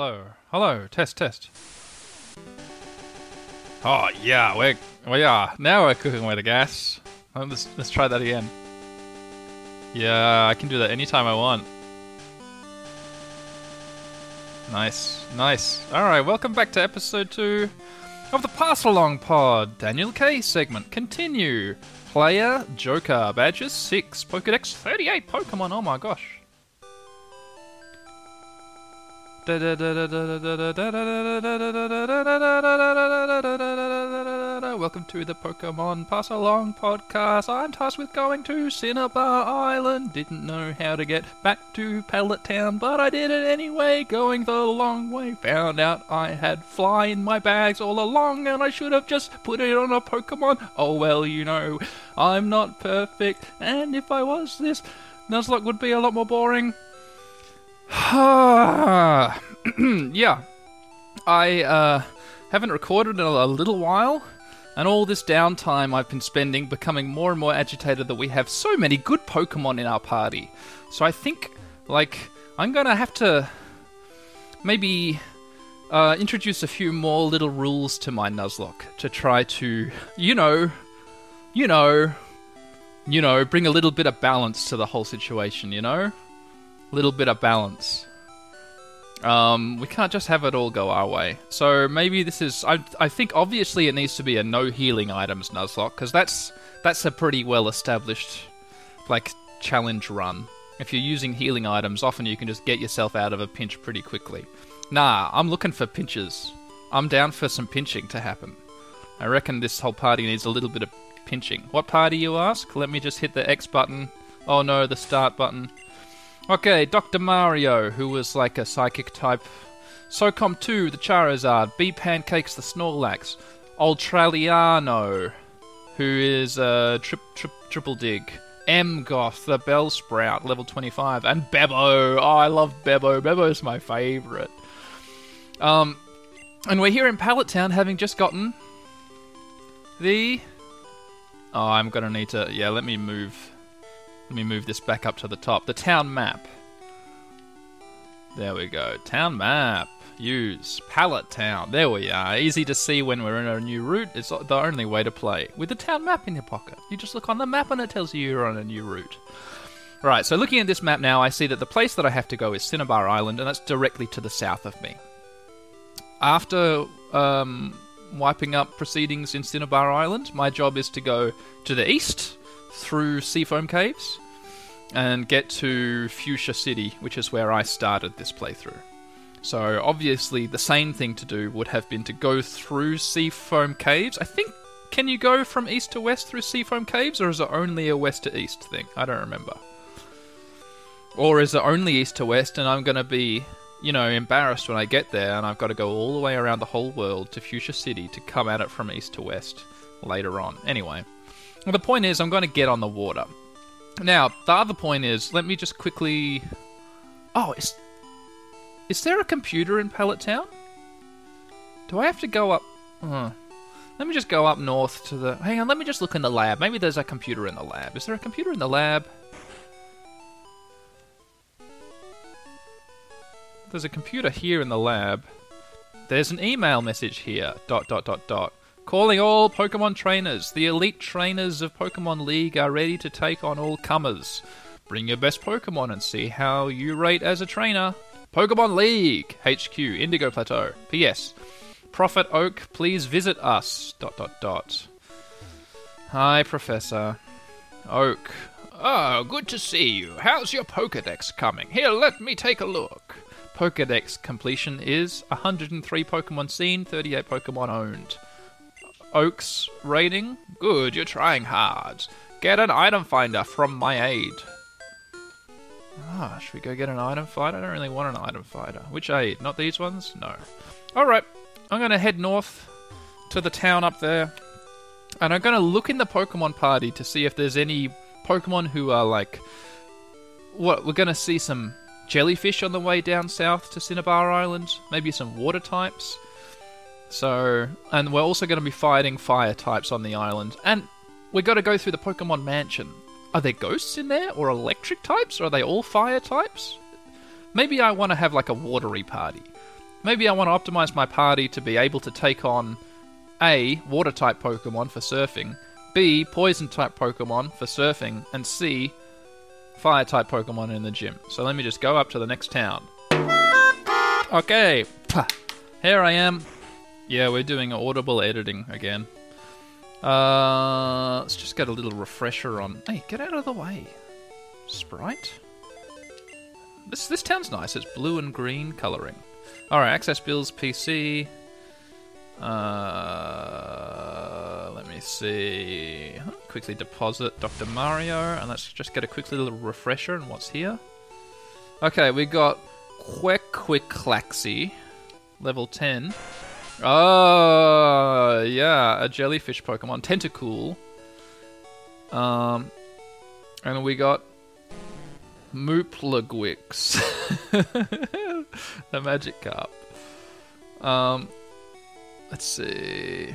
Hello. Hello. Test, test. Oh, yeah, we're, we are. Now we're cooking with the gas. Let's, let's try that again. Yeah, I can do that anytime I want. Nice, nice. Alright, welcome back to episode 2 of the Pass Along Pod. Daniel K segment. Continue. Player, Joker, badges 6, Pokedex 38 Pokemon. Oh my gosh. Welcome to the Pokemon Pass Along podcast. I'm tasked with going to Cinnabar Island. Didn't know how to get back to Pallet Town, but I did it anyway, going the long way. Found out I had fly in my bags all along, and I should have just put it on a Pokemon. Oh well, you know, I'm not perfect, and if I was this, Nuzlocke would be a lot more boring. yeah, I uh, haven't recorded in a little while, and all this downtime I've been spending becoming more and more agitated that we have so many good Pokemon in our party. So I think, like, I'm gonna have to maybe uh, introduce a few more little rules to my Nuzlocke to try to, you know, you know, you know, bring a little bit of balance to the whole situation, you know? Little bit of balance. Um, we can't just have it all go our way. So maybe this is. I, I think obviously it needs to be a no healing items Nuzlocke because that's that's a pretty well established like challenge run. If you're using healing items, often you can just get yourself out of a pinch pretty quickly. Nah, I'm looking for pinches. I'm down for some pinching to happen. I reckon this whole party needs a little bit of pinching. What party, you ask? Let me just hit the X button. Oh no, the start button. Okay, Dr. Mario, who was like a psychic type. SOCOM 2, the Charizard. B Pancakes, the Snorlax. Ultraliano, who is a tri- tri- triple dig. M Goth, the Bellsprout, level 25. And Bebo. Oh, I love Bebo. Bebo's my favorite. Um, and we're here in Pallet Town having just gotten the. Oh, I'm gonna need to. Yeah, let me move let me move this back up to the top. The town map. There we go. Town map. Use. Pallet Town. There we are. Easy to see when we're in a new route. It's the only way to play. With the town map in your pocket. You just look on the map and it tells you you're on a new route. Right, so looking at this map now, I see that the place that I have to go is Cinnabar Island, and that's directly to the south of me. After um, wiping up proceedings in Cinnabar Island, my job is to go to the east through Seafoam Caves and get to Fuchsia City, which is where I started this playthrough. So obviously, the same thing to do would have been to go through Seafoam Caves. I think can you go from east to west through Seafoam Caves, or is it only a west to east thing? I don't remember. Or is it only east to west, and I'm gonna be, you know, embarrassed when I get there, and I've got to go all the way around the whole world to Fuchsia City to come at it from east to west later on. Anyway. Well, the point is, I'm going to get on the water. Now, the other point is, let me just quickly. Oh, is is there a computer in Pallet Town? Do I have to go up? Uh, let me just go up north to the. Hang on, let me just look in the lab. Maybe there's a computer in the lab. Is there a computer in the lab? There's a computer here in the lab. There's an email message here. Dot dot dot dot. Calling all Pokemon trainers. The elite trainers of Pokemon League are ready to take on all comers. Bring your best Pokemon and see how you rate as a trainer. Pokemon League HQ Indigo Plateau. P.S. Prophet Oak, please visit us. Dot dot dot. Hi, Professor Oak. Oh, good to see you. How's your Pokedex coming? Here, let me take a look. Pokedex completion is 103 Pokemon seen, 38 Pokemon owned. Oak's rating? Good, you're trying hard. Get an item finder from my aid. Ah, should we go get an item finder? I don't really want an item finder. Which aid? Not these ones? No. Alright, I'm to head north to the town up there. And I'm to look in the Pokemon party to see if there's any Pokemon who are like. What? We're to see some jellyfish on the way down south to Cinnabar Island. Maybe some water types. So, and we're also going to be fighting fire types on the island. And we've got to go through the Pokemon Mansion. Are there ghosts in there, or electric types, or are they all fire types? Maybe I want to have like a watery party. maybe I want to optimize my party to be able to take on A, water type Pokemon for surfing, B, poison type Pokemon for surfing, and C, fire type Pokemon in the gym. So let me just go up to the next town. Okay, here I am. Yeah, we're doing audible editing again. Uh, let's just get a little refresher on. Hey, get out of the way, sprite. This this town's nice. It's blue and green coloring. All right, access bills PC. Uh, let me see. Quickly deposit Dr. Mario, and let's just get a quick little refresher on what's here. Okay, we got Quequiklaxi, level 10. Oh, yeah, a jellyfish Pokemon. Tentacool. Um, and we got Mooplagwix. the Magikarp. Um, let's see.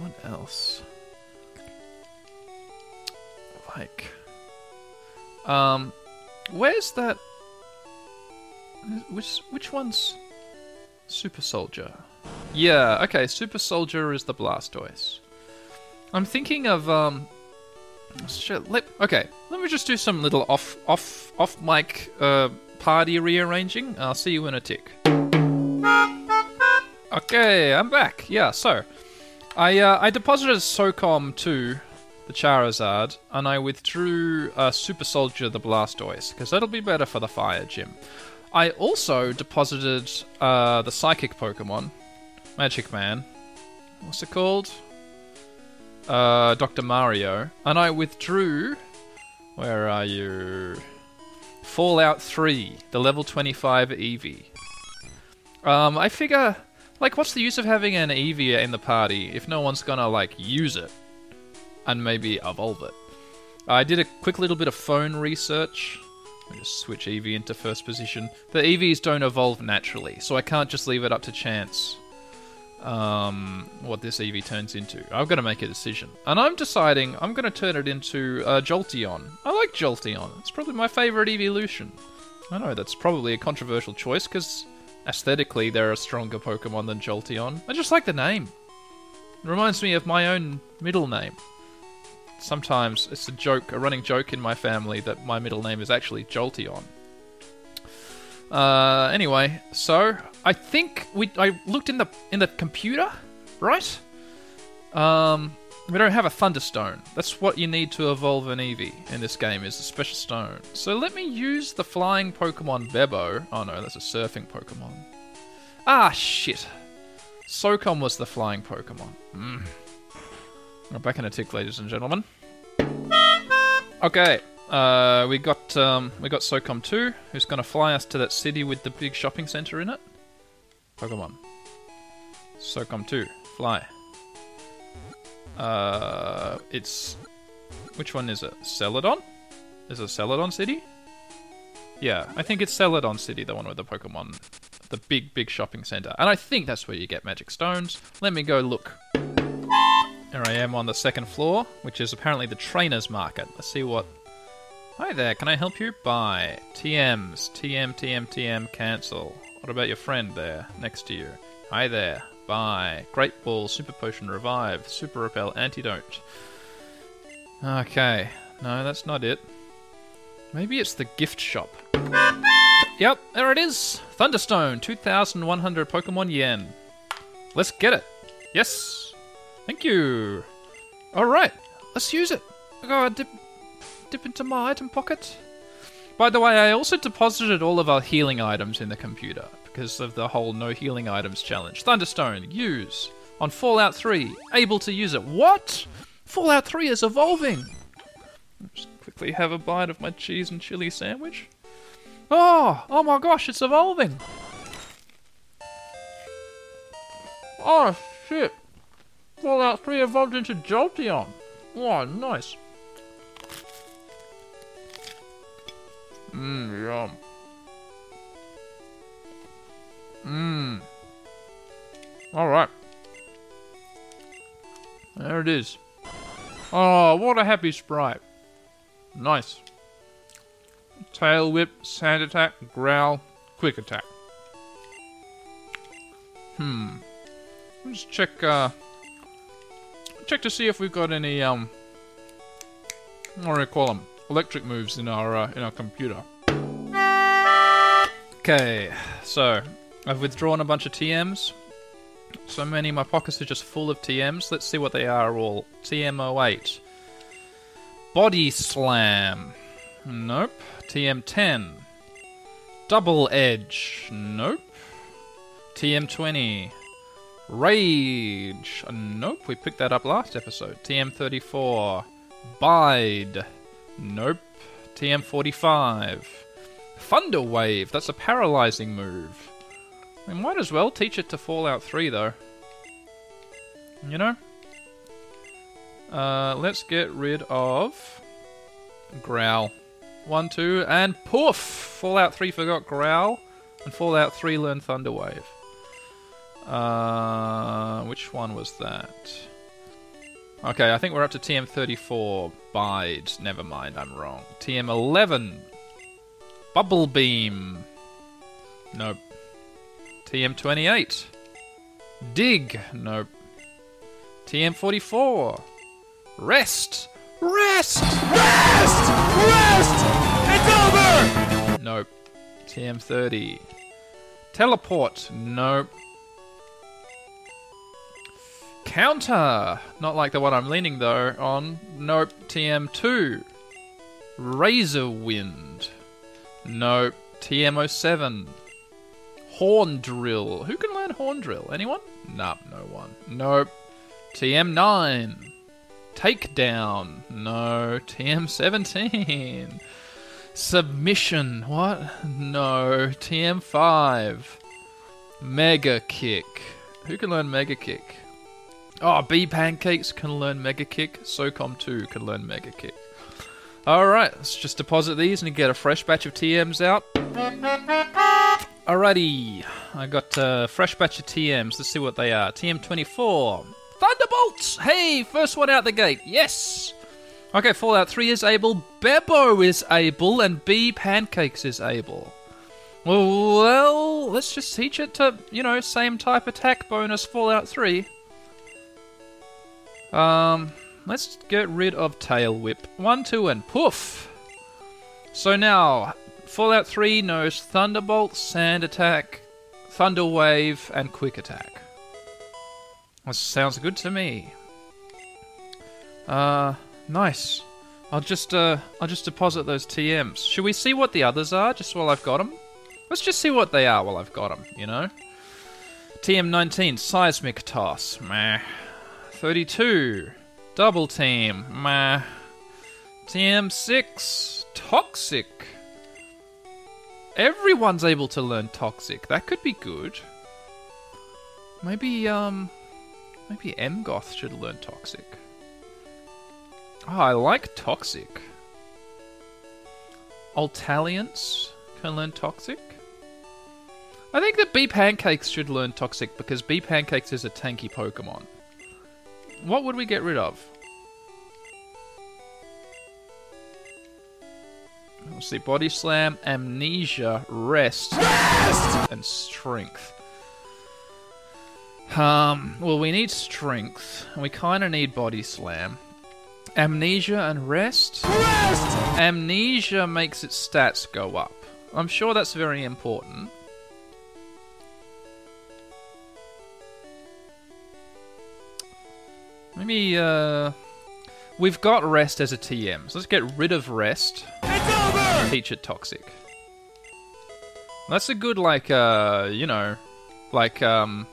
What else? Like, um, where's that? Which which one's Super Soldier? Yeah, okay. Super Soldier is the Blastoise. I'm thinking of um. Shit, let, okay, let me just do some little off off off mic uh, party rearranging. I'll see you in a tick. Okay, I'm back. Yeah, so I uh, I deposited SOCOM 2, the Charizard, and I withdrew uh, Super Soldier the Blastoise because that'll be better for the Fire Gym. I also deposited uh, the Psychic Pokemon, Magic Man. What's it called? Uh, Dr. Mario, and I withdrew. Where are you? Fallout 3, the level 25 Eevee. Um, I figure, like, what's the use of having an Eevee in the party if no one's gonna, like, use it and maybe evolve it? I did a quick little bit of phone research. Let me just switch Eevee into first position. The Eevees don't evolve naturally, so I can't just leave it up to chance um, what this Eevee turns into. I've got to make a decision. And I'm deciding I'm going to turn it into uh, Jolteon. I like Jolteon. It's probably my favourite evolution. I know that's probably a controversial choice because aesthetically they're a stronger Pokemon than Jolteon. I just like the name. It reminds me of my own middle name. Sometimes it's a joke, a running joke in my family that my middle name is actually Jolteon. Uh, anyway, so I think we I looked in the in the computer, right? Um, we don't have a Thunderstone. That's what you need to evolve an Eevee in this game is a special stone. So let me use the flying Pokemon Bebo. Oh no, that's a surfing Pokemon. Ah shit. SOCOM was the flying Pokemon. Mm. We're back in a tick, ladies and gentlemen. Okay, uh, we got um, we got SOCOM 2, who's going to fly us to that city with the big shopping center in it. Pokemon. SOCOM 2, fly. Uh, it's which one is it? Celadon? Is it Celadon City? Yeah, I think it's Celadon City, the one with the Pokemon, the big big shopping center, and I think that's where you get Magic Stones. Let me go look. Here I am on the second floor, which is apparently the trainer's market. Let's see what Hi there, can I help you? Buy. TMs. TM, TM, TM, cancel. What about your friend there, next to you? Hi there. Buy. Great Ball, Super Potion, Revive, Super Repel, Antidote. Okay. No, that's not it. Maybe it's the gift shop. Yep, there it is. Thunderstone, 2,100 Pokemon Yen. Let's get it. Yes. Thank you. Alright, let's use it. Dip dip into my item pocket. By the way, I also deposited all of our healing items in the computer because of the whole no healing items challenge. Thunderstone, use. On Fallout 3, able to use it. What? Fallout 3 is evolving! Just quickly have a bite of my cheese and chili sandwich. Oh, oh my gosh, it's evolving! Oh shit! Fallout 3 evolved into Jolteon. Oh, nice. Mmm, yum. Mmm. Alright. There it is. Oh, what a happy sprite. Nice. Tail whip, sand attack, growl, quick attack. Hmm. Let's check. Uh, check to see if we've got any um. What do I call them? Electric moves in our uh, in our computer. Okay, so I've withdrawn a bunch of TMs. So many, my pockets are just full of TMs. Let's see what they are all. TM08. Body Slam. Nope. TM10. Double Edge. Nope. TM20. Rage. Nope, we picked that up last episode. TM34. Bide. Nope. TM45. Thunder Wave. That's a paralyzing move. We might as well teach it to Fallout 3, though. You know? Uh, let's get rid of... Growl. One, two, and poof! Fallout 3 forgot Growl, and Fallout 3 learned Thunder Wave. Uh, which one was that? Okay, I think we're up to TM34. Bide. Never mind, I'm wrong. TM11. Bubble Beam. Nope. TM28. Dig. Nope. TM44. Rest. Rest! Rest! Rest! It's over! Nope. TM30. Teleport. Nope. Counter. Not like the one I'm leaning though on. Nope. TM2. Razor Wind. Nope. TM07. Horn Drill. Who can learn Horn Drill? Anyone? Nope, no one. Nope. TM9. Takedown. No. TM17. Submission. What? No. TM5. Mega Kick. Who can learn Mega Kick? Oh, B Pancakes can learn Mega Kick. SOCOM 2 can learn Mega Kick. Alright, let's just deposit these and get a fresh batch of TMs out. Alrighty, I got a fresh batch of TMs. Let's see what they are. TM24. Thunderbolts! Hey, first one out the gate. Yes! Okay, Fallout 3 is able, Bebo is able, and B Pancakes is able. Well, well, let's just teach it to, you know, same type attack bonus Fallout 3. Um, let's get rid of Tail Whip. One, two, and poof! So now, Fallout 3 knows Thunderbolt, Sand Attack, Thunder Wave, and Quick Attack. That sounds good to me. Uh, nice. I'll just uh, I'll just deposit those TMs. Should we see what the others are, just while I've got them? Let's just see what they are while I've got them. You know. TM19 Seismic Toss. Meh. 32 Double Team. Meh. TM6 Toxic. Everyone's able to learn Toxic. That could be good. Maybe um maybe Mgoth should learn Toxic. Oh, I like Toxic. Altalians can learn Toxic. I think that B Pancakes should learn Toxic because B Pancakes is a tanky Pokemon. What would we get rid of? Let's see, Body Slam, Amnesia, Rest, Rest! and Strength. Um, well, we need Strength, and we kind of need Body Slam. Amnesia and Rest? Rest! Amnesia makes its stats go up. I'm sure that's very important. Maybe, uh. We've got Rest as a TM, so let's get rid of Rest. It's over! Teach it Toxic. That's a good, like, uh, you know, like, um.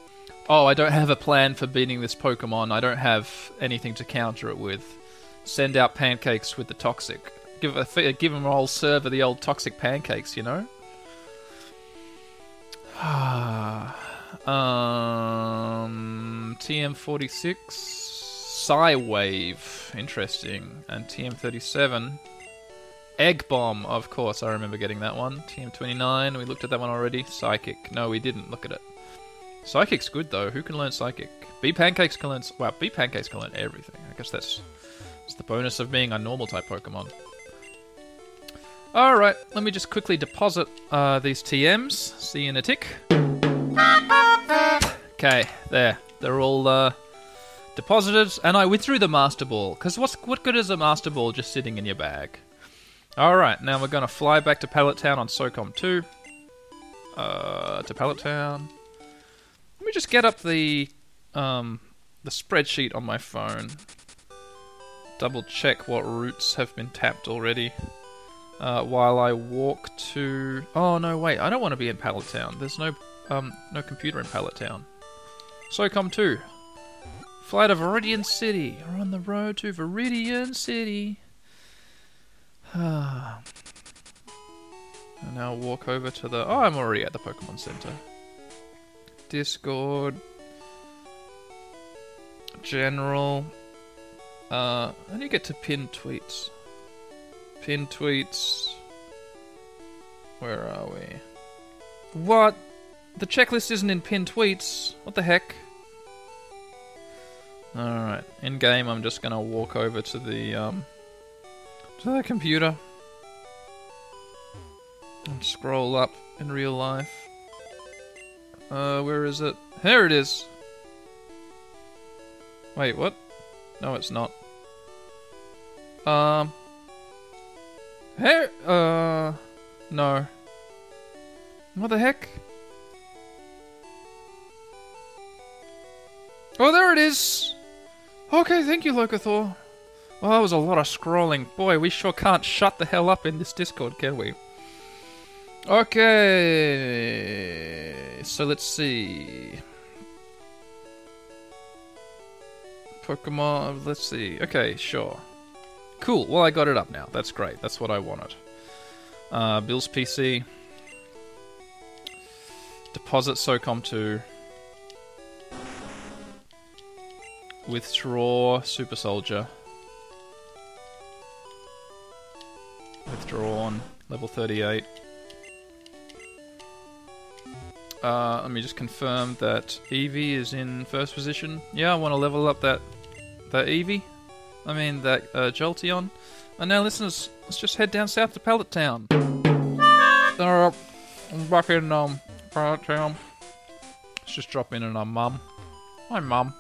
Oh, I don't have a plan for beating this Pokemon. I don't have anything to counter it with. Send out pancakes with the Toxic. Give a give them a whole serve the old Toxic pancakes, you know. Ah. Um, TM46, Psywave, interesting, and TM37, Egg Bomb, of course, I remember getting that one. TM29, we looked at that one already. Psychic, no, we didn't look at it. Psychic's good though. Who can learn Psychic? B Pancakes can learn. Well, B Pancakes can learn everything. I guess that's, that's the bonus of being a normal type Pokemon. Alright, let me just quickly deposit uh, these TMs. See you in a tick. Okay, there. They're all uh, deposited, and I withdrew the Master Ball. Because what's what good is a Master Ball just sitting in your bag? Alright, now we're to fly back to Pallet Town on SOCOM 2. Uh, to Pallet Town. Let me just get up the um, the spreadsheet on my phone. Double check what routes have been tapped already. Uh, while I walk to. Oh no, wait! I don't want to be in Pallet Town. There's no um, no computer in Pallet Town. SOCOM 2. Fly to Viridian City. We're on the road to Viridian City. and now walk over to the. Oh, I'm already at the Pokemon Center. Discord. General. Uh, do you get to pin tweets? Pin tweets. Where are we? What? The checklist isn't in pinned tweets. What the heck? Alright, in game I'm just gonna walk over to the um to the computer and scroll up in real life. Uh where is it? Here it is. Wait, what? No, it's not. Um Here uh no. What the heck? Oh, there it is! Okay, thank you, Locathor. Well, that was a lot of scrolling. Boy, we sure can't shut the hell up in this Discord, can we? Okay, so let's see. Pokemon, let's see. Okay, sure. Cool, well, I got it up now. That's great. That's what I wanted. Uh, Bill's PC. Deposit SOCOM 2. Withdraw Super Soldier. Withdrawn. Level 38. Uh, let me just confirm that Eevee is in first position. Yeah, I want to level up that that Eevee. I mean that uh, Jolteon. And now, listeners, let's just head down south to Pallet Town. I'm back in um Pallet Town. Let's just drop in on our mum. Hi, mum.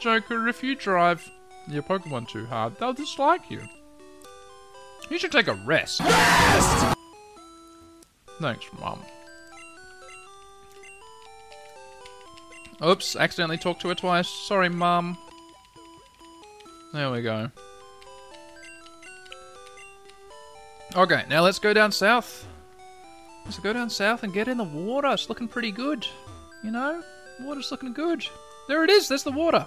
Joker, if you drive your Pokemon too hard, they'll dislike you. You should take a rest. Rest! Thanks, Mum. Oops, accidentally talked to her twice. Sorry, Mum. There we go. Okay, now let's go down south. Let's go down south and get in the water. It's looking pretty good. You know? Water's looking good. There it is, there's the water.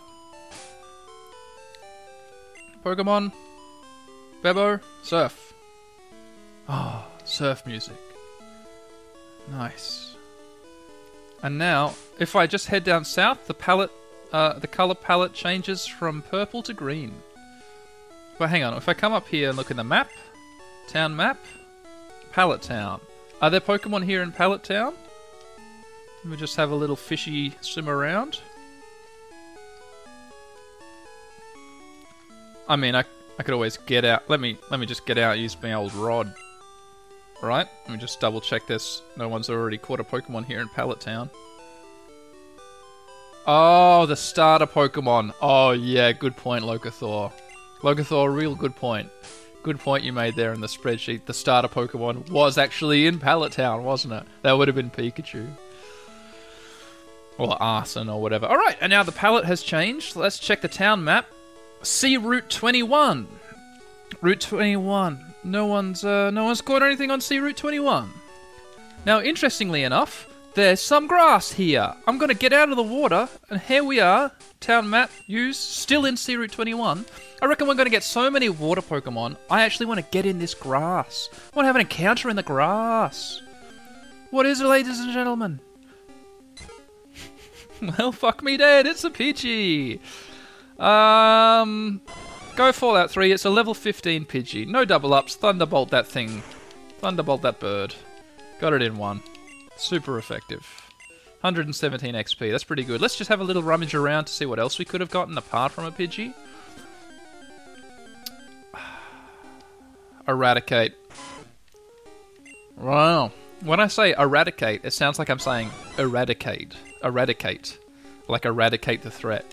Pokemon. Bebo. Surf. Ah, surf music. Nice. And now, if I just head down south, the palette, uh, the color palette changes from purple to green. But hang on, if I come up here and look in the map, town map, Pallet Town. Are there Pokemon here in Pallet Town? Let me just have a little fishy swim around. I mean, I, I could always get out. Let me let me just get out. Use my old rod. Right? Let me just double check this. No one's already caught a Pokemon here in Pallet Town. Oh, the starter Pokemon. Oh yeah, good point, Locathor. Locathor, real good point. Good point you made there in the spreadsheet. The starter Pokemon was actually in Pallet Town, wasn't it? That would have been Pikachu. Or Arson or whatever. Alright, and now the palette has changed. Let's check the town map. See Route 21. Route 21. No one's uh, no one's caught anything on Sea Route 21. Now, interestingly enough, there's some grass here. I'm gonna get out of the water, and here we are. Town map used, still in Sea Route 21. I reckon we're gonna get so many water Pokemon. I actually want to get in this grass. I want to have an encounter in the grass. What is it, ladies and gentlemen? well, fuck me dead. It's a Pidgey. Um, go Fallout 3. It's a level 15 Pidgey. No double ups. Thunderbolt that thing. Thunderbolt that bird. Got it in one. Super effective. 117 XP. That's pretty good. Let's just have a little rummage around to see what else we could have gotten apart from a Pidgey. Eradicate. Wow. When I say eradicate, it sounds like I'm saying eradicate. Eradicate. Like eradicate the threat.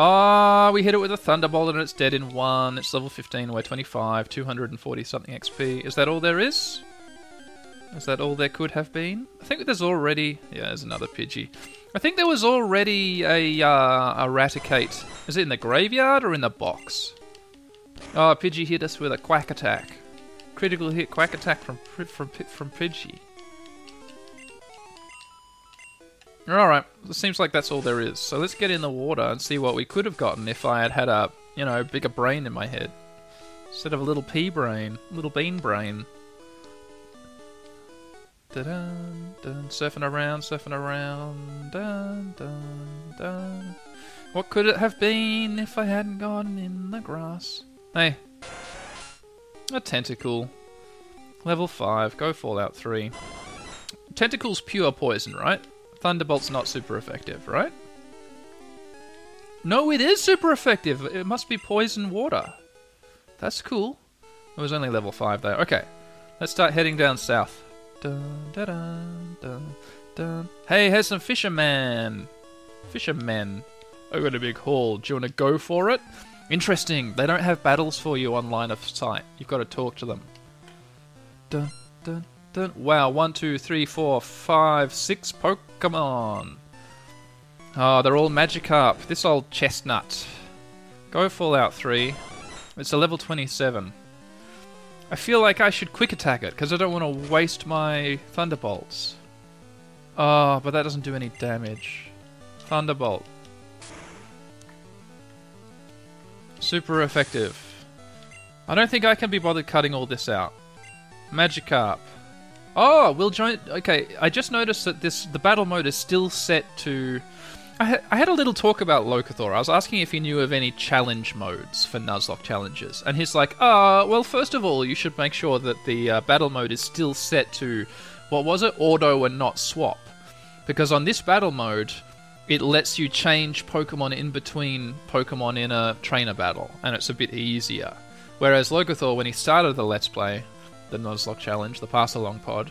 Ah, we hit it with a Thunderbolt and it's dead in one. It's level 15, we're 25, 240 something XP. Is that all there is? Is that all there could have been? I think there's already. Yeah, there's another Pidgey. I think there was already a uh, eradicate. Is it in the graveyard or in the box? Oh, Pidgey hit us with a quack attack. Critical hit quack attack from from from Pidgey. Alright, it seems like that's all there is. So let's get in the water and see what we could have gotten if I had had a, you know, bigger brain in my head. Instead of a little pea brain, little bean brain. Dun dun, surfing around, surfing around, dun dun dun. What could it have been if I hadn't gotten in the grass? Hey, a Tentacool. Level 5, go Fallout 3. Tentacool's pure poison, right? Thunderbolt's not super effective, right? No, it is super effective. It must be poison water. That's cool. It was only level 5 though. Okay, let's start heading down south. Dun, dun, dun. Hey, here's some fishermen. Fishermen. I got a big haul. Do you want to go for it? Interesting. They don't have battles for you on line of sight. You've got to talk to them. Dun, dun, dun. Wow, one, two, three, four, five, six Pokemon. Oh, they're all Magikarp. This old chestnut. Go Fallout 3. It's a level 27. I feel like I should quick attack it because I don't want to waste my Thunderbolts. Oh, but that doesn't do any damage. Thunderbolt. Super effective. I don't think I can be bothered cutting all this out. Magikarp. Oh, we'll join. Okay, I just noticed that this the battle mode is still set to. I, ha- I had a little talk about Locathor. I was asking if he knew of any challenge modes for Nuzlocke challenges, and he's like, "Ah, well, first of all, you should make sure that the uh, battle mode is still set to what was it, auto and not swap, because on this battle mode, it lets you change Pokemon in between Pokemon in a trainer battle, and it's a bit easier. Whereas Locathor, when he started the Let's Play, the Nuzlocke challenge, the pass along pod,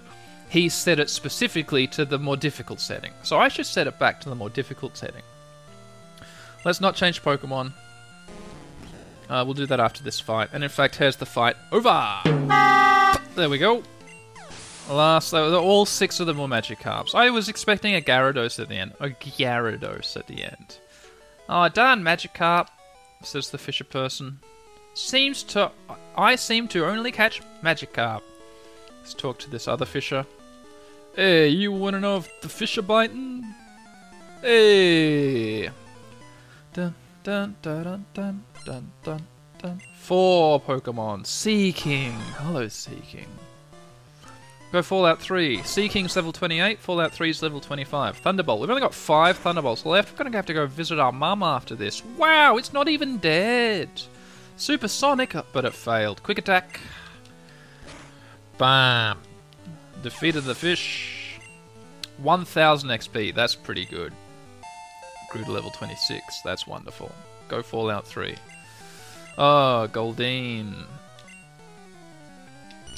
he set it specifically to the more difficult setting. So I should set it back to the more difficult setting. Let's not change Pokemon. Uh, we'll do that after this fight. And in fact, here's the fight over. There we go. Last, all six of them were Magikarps. I was expecting a Gyarados at the end. A Gyarados at the end. Oh, darn Magikarp, says the fisher person. Seems to. I seem to only catch Magikarp. Let's talk to this other fisher. Hey, you wanna know if the fish are biting? Hey! Dun dun dun dun dun dun dun dun. Four Pokemon. Seaking. Hello, Seaking. Go Fallout 3. Seaking's level 28, Fallout 3's level 25. Thunderbolt. We've only got five Thunderbolts left. We're going to have to go visit our mum after this. Wow, it's not even dead. Supersonic, but it failed. Quick attack. Bam. Defeated the fish. 1000 XP. That's pretty good. Grew to level 26. That's wonderful. Go Fallout 3. Oh, Goldeen.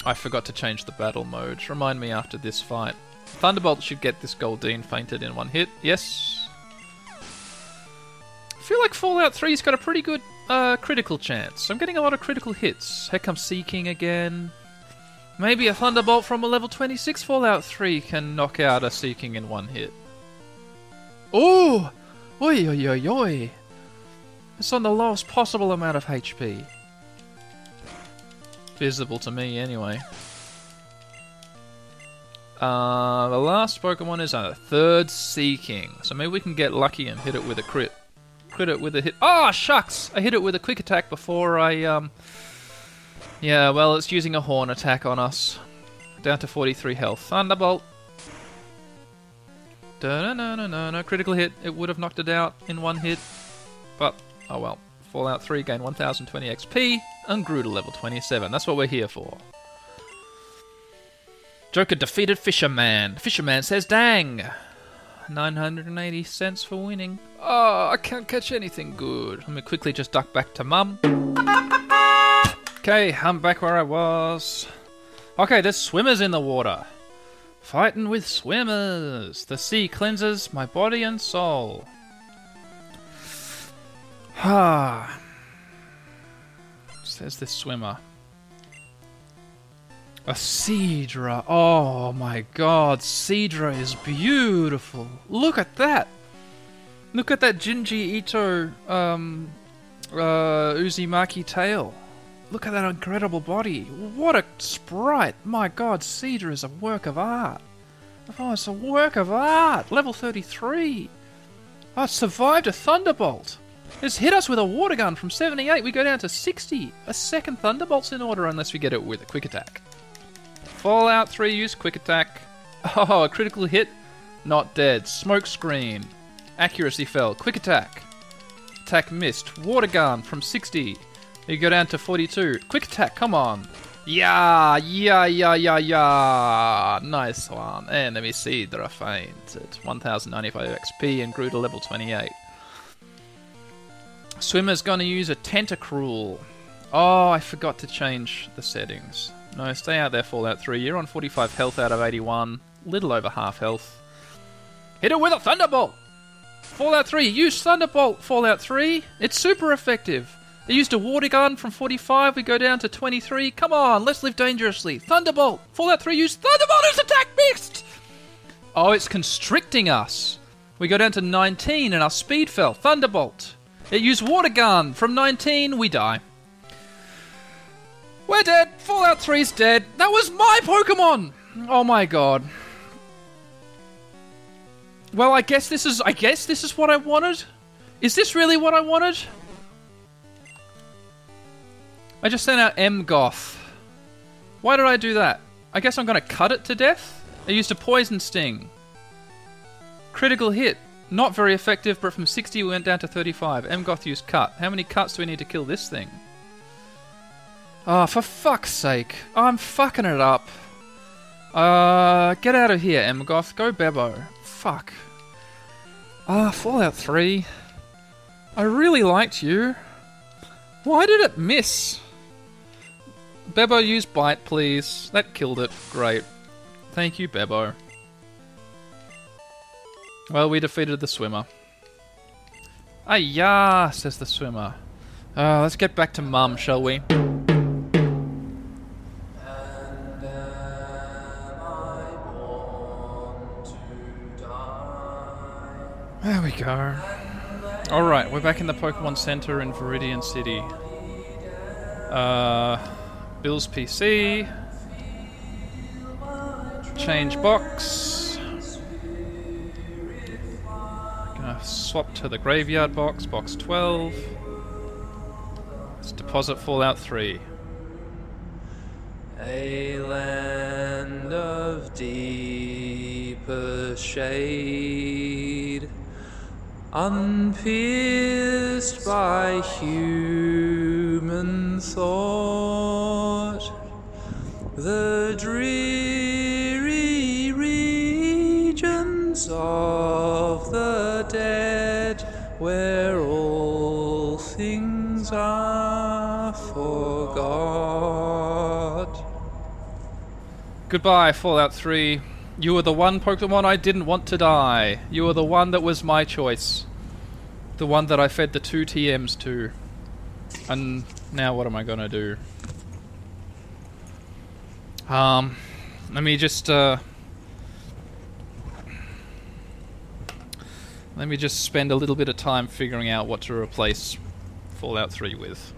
I forgot to change the battle modes. Remind me after this fight. Thunderbolt should get this Goldeen fainted in one hit. Yes. I feel like Fallout 3's got a pretty good uh, critical chance. I'm getting a lot of critical hits. Here comes Seaking again. Maybe a Thunderbolt from a level 26 Fallout 3 can knock out a Seaking in one hit. Oh! Oi, oi, oi, oi! It's on the lowest possible amount of HP. Visible to me, anyway. Uh, the last Pokemon is a third Seaking. So maybe we can get lucky and hit it with a crit. Crit it with a hit. Oh, shucks! I hit it with a quick attack before I, um... Yeah, well, it's using a horn attack on us. Down to 43 health. Thunderbolt. No, no, no, no, no. Critical hit. It would have knocked it out in one hit. But, oh well. Fallout 3 gained 1020 XP and grew to level 27. That's what we're here for. Joker defeated Fisherman. Fisherman says, dang. 980 cents for winning. Oh, I can't catch anything good. Let me quickly just duck back to mum. Okay, I'm back where I was. Okay, there's swimmers in the water. Fighting with swimmers. The sea cleanses my body and soul. Ah. Says this swimmer. A Seadra. Oh my god, Seadra is beautiful. Look at that. Look at that Junji Ito um, uh, Uzumaki tail. Look at that incredible body. What a sprite. My god, Seadra is a work of art. Oh, it's a work of art. Level 33. Oh, it survived a Thunderbolt. It's hit us with a water gun from 78. We go down to 60. A second Thunderbolt's in order unless we get it with a quick attack. Fallout 3 use quick attack. Oh, a critical hit. Not dead. Smoke screen. Accuracy fell. Quick attack. Attack missed. Water gun from 60. You go down to 42. Quick attack, come on. Yeah, yeah, yeah, yeah, yeah. Nice one. And let me see. Are faint at 1095 XP and grew to level 28. Swimmer's gonna use a tentacruel. Oh, I forgot to change the settings. No, stay out there, Fallout 3. You're on 45 health out of 81. Little over half health. Hit it with a Thunderbolt! Fallout 3, use Thunderbolt, Fallout 3. It's super effective. They used a water gun from 45, we go down to 23. Come on, let's live dangerously. Thunderbolt! Fallout 3, use Thunderbolt as attack missed! Oh, it's constricting us. We go down to 19 and our speed fell. Thunderbolt. It used water gun. From 19, we die. We're dead. Fallout 3's dead. That was my Pokemon. Oh my god. Well, I guess this is I guess this is what I wanted. Is this really what I wanted? I just sent out M Goth. Why did I do that? I guess I'm gonna cut it to death? I used a poison sting. Critical hit. Not very effective, but from 60 we went down to 35. M Goth used cut. How many cuts do we need to kill this thing? Oh, for fuck's sake. I'm fucking it up. Uh, get out of here, M Goth. Go Bebo. Fuck. Ah, Fallout 3. I really liked you. Why did it miss? Bebo, use bite, please. That killed it. Great. Thank you, Bebo. Well, we defeated the swimmer. Ah, yeah, says the swimmer. Uh, let's get back to Mum, shall we? There we go. Alright, we're back in the Pokemon Center in Viridian City. Uh, Bill's PC. Change box. Gonna swap to the graveyard box, box 12. Let's deposit Fallout 3. A land of deeper shade, unpierced by human thought, the dreary regions of the dead, where all things are forgot. Goodbye, Fallout 3. You were the one Pokemon I didn't want to die. You were the one that was my choice. The one that I fed the two TMs to. And now what am I gonna do? Um, let me just, uh... Let me just spend a little bit of time figuring out what to replace Fallout 3 with.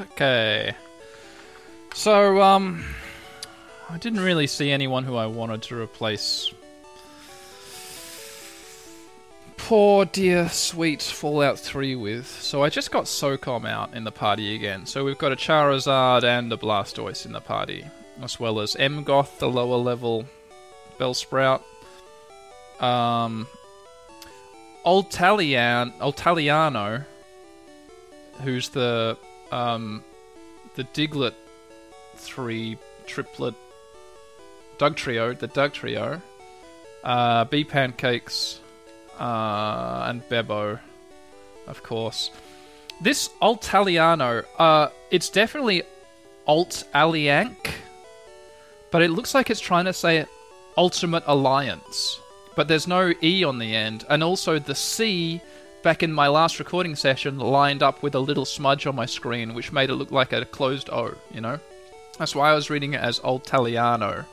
Okay. So, um, I didn't really see anyone who I wanted to replace. Poor dear sweet Fallout 3 with. So I just got SOCOM out in the party again. So we've got a Charizard and a Blastoise in the party. As well as Mgoth, the lower level Bellsprout. Um, Old Talian, Taliano, who's the, um, the Diglett three triplet Dugtrio, the Dugtrio, uh, B Pancakes, uh, and Bebo, of course. This Altaliano, uh, it's definitely Alt Alliank, but it looks like it's trying to say Ultimate Alliance, but there's no E on the end, and also the C back in my last recording session lined up with a little smudge on my screen, which made it look like a closed O, you know? That's why I was reading it as Altaliano.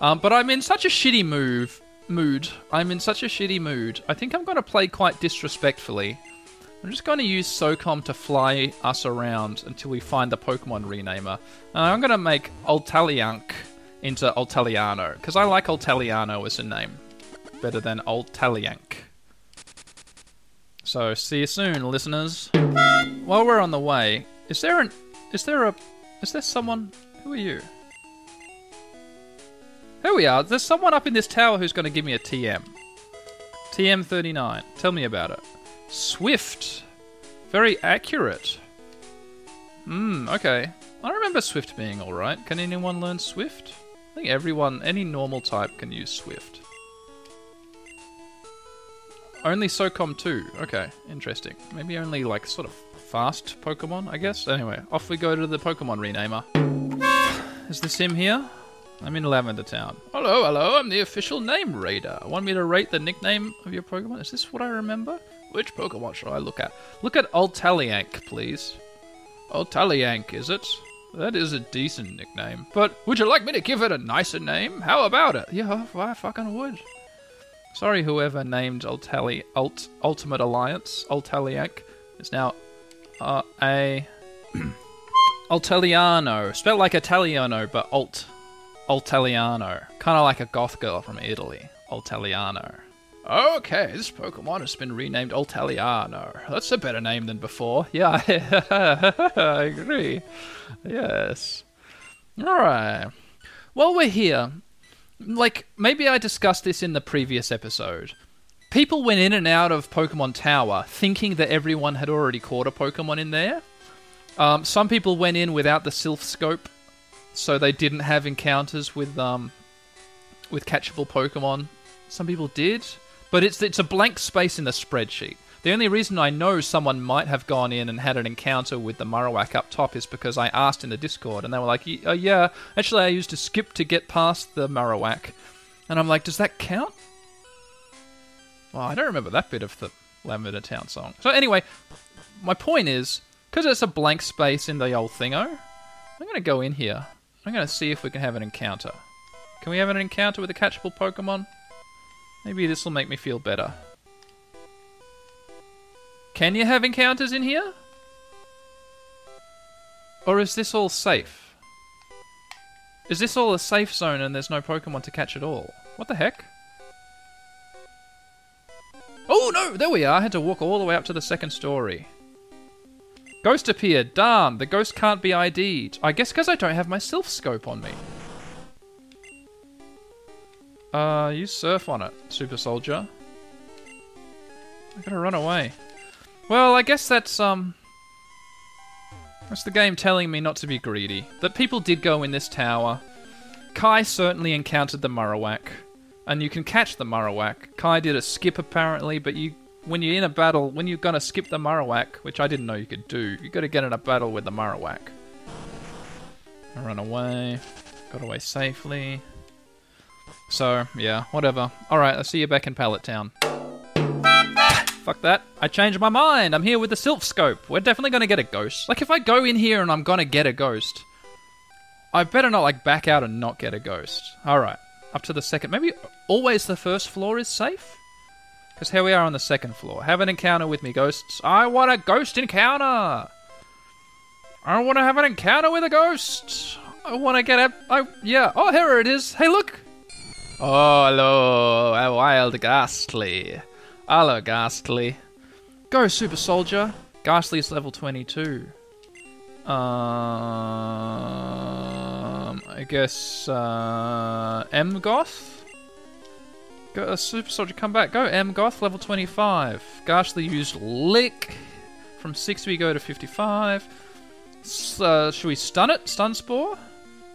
Um, but I'm in such a shitty move, mood. I'm in such a shitty mood. I think I'm going to play quite disrespectfully. I'm just going to use SOCOM to fly us around until we find the Pokemon renamer. And I'm going to make Altaliank into Altaliano, because I like Altaliano as a name. Better than Altaliank. So see you soon, listeners. While we're on the way, is there an is there a is there someone who are you? Here we are. There's someone up in this tower who's going to give me a TM. TM39. Tell me about it. Swift. Very accurate. Hmm, okay. I remember Swift being alright. Can anyone learn Swift? I think everyone, any normal type can use Swift. Only SOCOM 2. Okay, interesting. Maybe only like sort of fast Pokemon, I guess. Anyway, off we go to the Pokemon renamer. Is this him here? I'm in Lavender Town. Hello, hello, I'm the official Name Rater. Want me to rate the nickname of your Pokemon? Is this what I remember? Which Pokemon should I look at? Look at Altaliank, please. Altaliank, is it? That is a decent nickname. But would you like me to give it a nicer name? How about it? Yeah, I fucking would. Sorry, whoever named Altali Alt Ultimate Alliance Altaliank is now uh, a Altaliano, spelled like Italiano, but Alt Altaliano, kind of like a goth girl from Italy. Altaliano. Okay, this Pokemon has been renamed Altaliano. That's a better name than before. Yeah, I agree. Yes. Alright. While we're here, like, maybe I discussed this in the previous episode. People went in and out of Pokemon Tower thinking that everyone had already caught a Pokemon in there. Um, some people went in without the Silph Scope, so they didn't have encounters with um, with catchable Pokemon. Some people did, but it's it's a blank space in the spreadsheet. The only reason I know someone might have gone in and had an encounter with the Marowak up top is because I asked in the Discord, and they were like, "Oh yeah, actually I used to skip to get past the Marowak," and I'm like, "Does that count?" Well, I don't remember that bit of the Lavender Town song. So anyway, my point is, because it's a blank space in the old thingo, I'm to go in here. I'm going to see if we can have an encounter. Can we have an encounter with a catchable Pokemon? Maybe this will make me feel better. Can you have encounters in here? Or is this all safe? Is this all a safe zone and there's no Pokemon to catch at all? What the heck? Oh no, there we are. I had to walk all the way up to the second story. Ghost appeared. Darn, the ghost can't be ID'd. I guess because I don't have my Silph Scope on me. Uh, you surf on it, Super Soldier. I gotta run away. Well, I guess that's, um... That's the game telling me not to be greedy. That people did go in this tower. Kai certainly encountered the Marowak. And you can catch the Marowak. Kai did a skip apparently, but you when you're in a battle, when you're gonna skip the Marowak, which I didn't know you could do, you gotta get in a battle with the Marowak. I run away. Got away safely. So, yeah, whatever. Alright, I'll see you back in Pallet Town. Fuck that. I changed my mind. I'm here with the Silph Scope. We're definitely gonna get a ghost. Like, if I go in here and I'm gonna get a ghost, I better not, like, back out and not get a ghost. Alright, up to the second. Maybe always the first floor is safe? Because here we are on the second floor. Have an encounter with me, ghosts. I want a ghost encounter! I want to have an encounter with a ghost! I want to get a. I, yeah. Oh, here it is. Hey, look! Oh, hello, a wild Gastly. Hello, Gastly. Go, Super Soldier. Gastly's level 22. Um, I guess uh, M Goth. Go, uh, Super Soldier, come back. Go, M Goth, level 25. Gastly used Lick. From 60 we go to 55. S- uh, should we stun it? Stun Spore?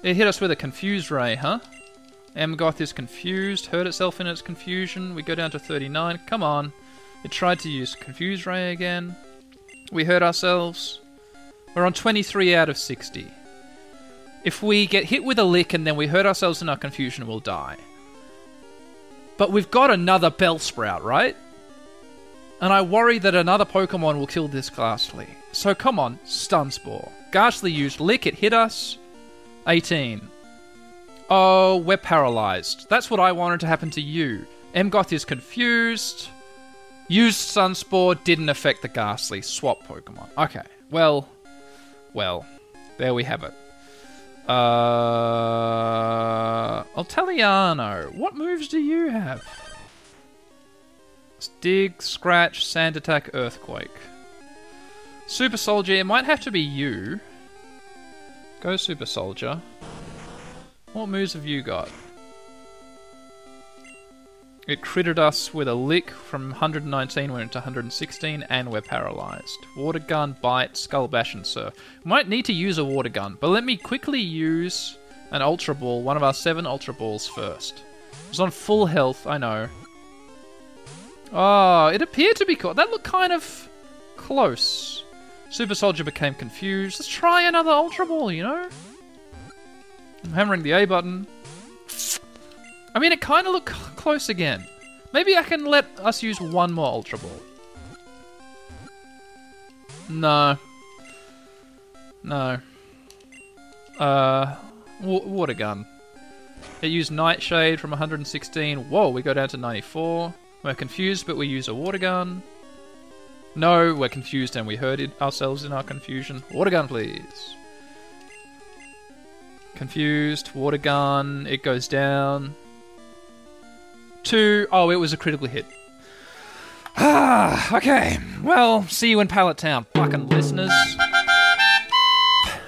It hit us with a Confuse Ray, huh? M. Goth is confused, hurt itself in its confusion. We go down to 39. Come on. It tried to use Confuse Ray again. We hurt ourselves. We're on 23 out of 60. If we get hit with a lick and then we hurt ourselves in our confusion, we'll die. But we've got another Bellsprout, right? And I worry that another Pokemon will kill this Gastly. So come on, Stun Spore. Gastly used Lick, it hit us. 18. Oh, we're paralyzed. That's what I wanted to happen to you. Emgoth is confused. Used Stun Spore didn't affect the Gastly. Swap Pokemon. Okay, well, well, there we have it. Uh, Altaliano, what moves do you have? Dig, Scratch, Sand Attack, Earthquake. Super Soldier, it might have to be you. Go Super Soldier. What moves have you got? It critted us with a lick from 119 went into 116 and we're paralyzed. Water gun, bite, skull bash and surf. Might need to use a water gun, but let me quickly use an ultra ball, one of our seven ultra balls first. It's on full health, I know. Oh, it appeared to be caught. That looked kind of close. Super Soldier became confused. Let's try another ultra ball, you know? I'm hammering the A button. I mean, it kind of looked close again. Maybe I can let us use one more Ultra Ball. No. No. Uh, wa- water gun. It used Nightshade from 116. Whoa, we go down to 94. We're confused, but we use a water gun. No, we're confused and we hurt ourselves in our confusion. Water gun, please. Confused, water gun, it goes down. Two, oh, it was a critical hit. Ah, okay. Well, see you in Pallet Town, fucking listeners.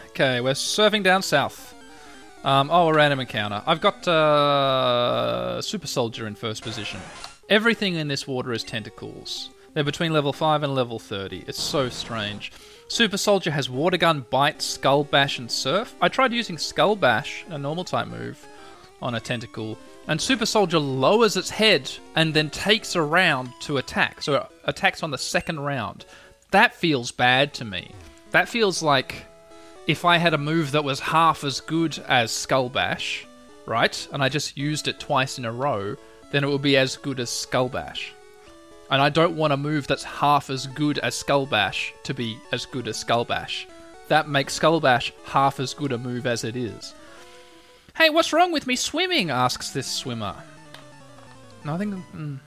Okay, we're surfing down south. Um, oh, a random encounter. I've got uh, Super Soldier in first position. Everything in this water is Tentacools. They're between level 5 and level 30. It's so strange. Super Soldier has Water Gun, Bite, Skull Bash, and Surf. I tried using Skull Bash, a normal type move, on a Tentacool, and Super Soldier lowers its head and then takes a round to attack. So it attacks on the second round. That feels bad to me. That feels like if I had a move that was half as good as Skull Bash, right? And I just used it twice in a row, then it would be as good as Skull Bash. And I don't want a move that's half as good as Skull Bash to be as good as Skull Bash. That makes Skull Bash half as good a move as it is. Hey, what's wrong with me swimming? asks this swimmer. Nothing. Mm.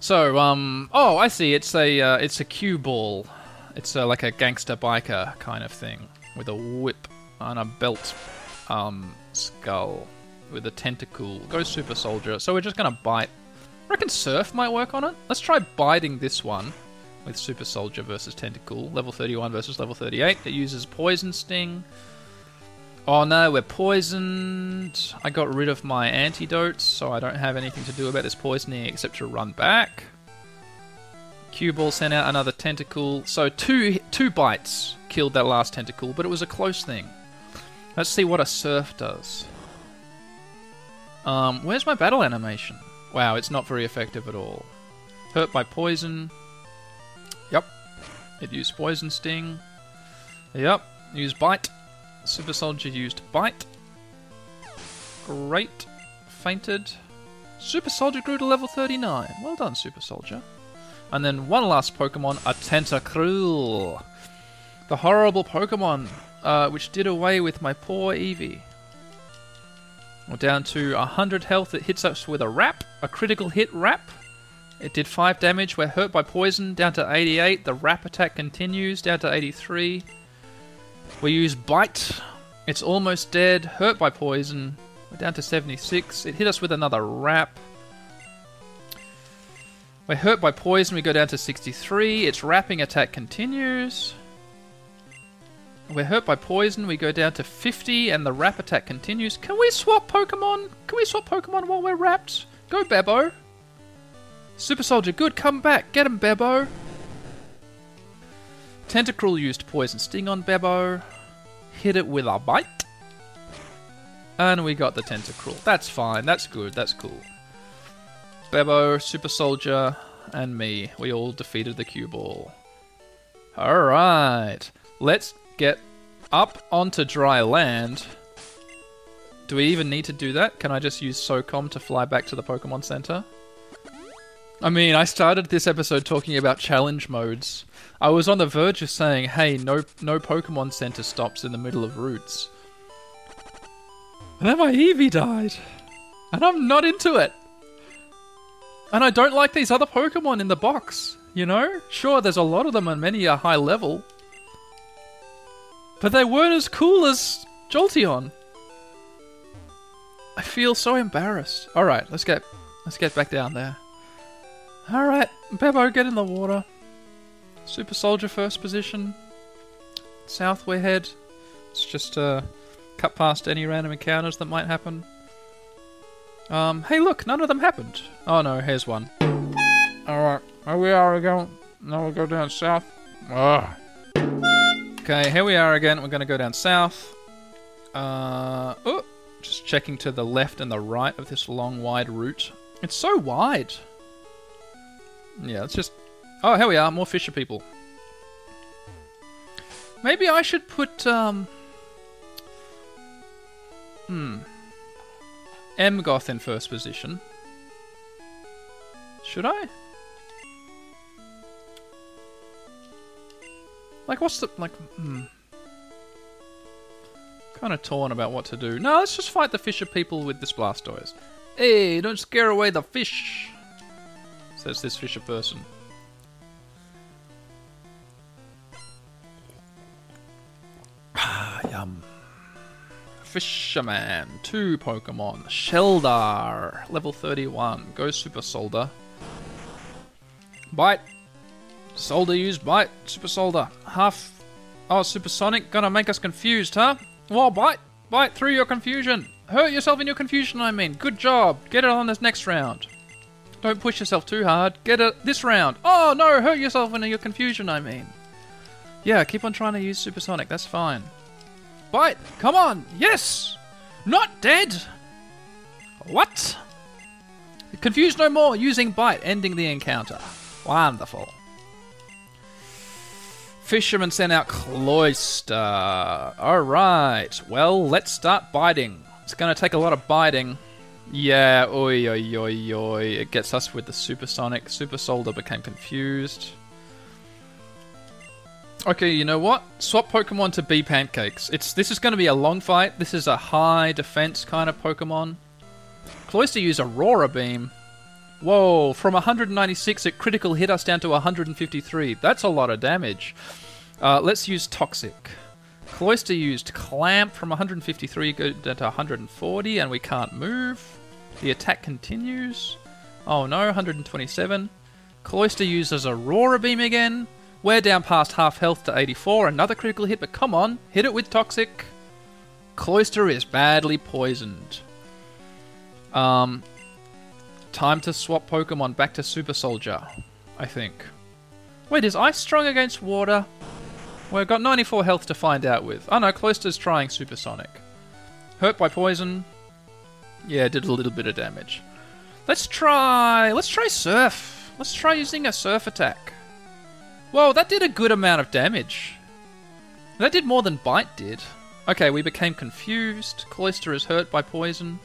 So, um, oh, I see. It's a uh, it's a cue ball. It's uh, like a gangster biker kind of thing with a whip and a belt, um, skull with a Tentacool. Go super soldier. So we're just gonna bite. I reckon surf might work on it. Let's try biting this one with super soldier versus Tentacool. Level 31 versus level 38. It uses poison sting. Oh no, we're poisoned. I got rid of my antidotes, so I don't have anything to do about this poisoning except to run back. Cue ball sent out another Tentacool. So two two bites killed that last Tentacool, but it was a close thing. Let's see what a surf does. Um, where's my battle animation? Wow, it's not very effective at all. Hurt by poison. Yep. It used poison sting. Yep. Used bite. Super Soldier used Bite. Great. Fainted. Super Soldier grew to level 39. Well done, Super Soldier. And then one last Pokemon, a Tentacruel. The horrible Pokemon, uh, which did away with my poor Eevee. We're down to 100 health. It hits us with a Wrap, a critical hit Wrap. It did 5 damage. We're hurt by poison, down to 88. The Wrap attack continues, down to 83. We use Bite. It's almost dead. Hurt by poison. We're down to 76. It hit us with another Wrap. We're hurt by poison. We go down to 63. Its wrapping attack continues. We're hurt by poison. We go down to 50, and the wrap attack continues. Can we swap Pokemon? Can we swap Pokemon while we're wrapped? Go, Bebo. Super Soldier, good. Come back. Get him, Bebo. Tentacruel used Poison Sting on Bebo. Hit it with a bite. And we got the Tentacruel. That's fine. That's good. That's cool. Bebo, Super Soldier, and me. We all defeated the cue ball. Alright. Let's get up onto dry land. Do we even need to do that? Can I just use SOCOM to fly back to the Pokemon Center? I mean, I started this episode talking about challenge modes. I was on the verge of saying, hey, no no Pokemon Center stops in the middle of routes. And then my Eevee died. And I'm not into it. And I don't like these other Pokemon in the box, you know? Sure, there's a lot of them and many are high level. But they weren't as cool as Jolteon. I feel so embarrassed. Alright, let's get let's get back down there. Alright, Bebo, get in the water. Super Soldier first position. South we head. Let's just uh, cut past any random encounters that might happen. Um, hey look, none of them happened. Oh no, here's one. Alright, here we are again. Now we'll go down south. Ugh. Okay, here we are again. We're gonna go down south. Uh, oh, just checking to the left and the right of this long, wide route. It's so wide. Yeah, it's just. Oh, here we are. More Fisher people. Maybe I should put um. Hmm. Emgoth in first position. Should I? Like, what's the like? Hmm. Kind of torn about what to do. No, let's just fight the Fisher people with this Blastoise. Hey, don't scare away the fish. Says this Fisher person. Fisherman, two Pokemon. Shellder, level 31. Go Super Soldier. Bite. Solder used bite. Super Soldier. Half. Oh, Supersonic. Gonna make us confused, huh? Well, bite. Bite through your confusion. Hurt yourself in your confusion, I mean. Good job. Get it on this next round. Don't push yourself too hard. Get it this round. Oh, no. Hurt yourself in your confusion, I mean. Yeah, keep on trying to use Supersonic. That's fine. Bite! Come on! Yes! Not dead! What? Confused no more, using Bite, ending the encounter. Wonderful. Fisherman sent out Cloyster. Alright, well, let's start biting. It's gonna take a lot of biting. Yeah, oi oi oi oi. It gets us with the Supersonic. Super Soldier became confused. Okay, you know what? Swap Pokemon to Bee Pancakes. It's this is going to be a long fight. This is a high defense kind of Pokemon. Cloyster used Aurora Beam. Whoa, from 196 it critical hit us down to 153. That's a lot of damage. Uh, let's use Toxic. Cloyster used Clamp from 153 go down to 140 and we can't move. The attack continues. Oh no, 127. Cloyster uses Aurora Beam again. We're down past half health to 84. Another critical hit, but come on, hit it with Toxic. Cloyster is badly poisoned. Um, time to swap Pokemon back to Super Soldier, I think. Wait, is Ice strong against water? We've got 94 health to find out with. Oh no, Cloyster's trying Supersonic. Hurt by poison. Yeah, did a little bit of damage. Let's try. Let's try Surf. Let's try using a Surf attack. Whoa, that did a good amount of damage. That did more than Bite did. Okay, we became confused. Cloyster is hurt by poison.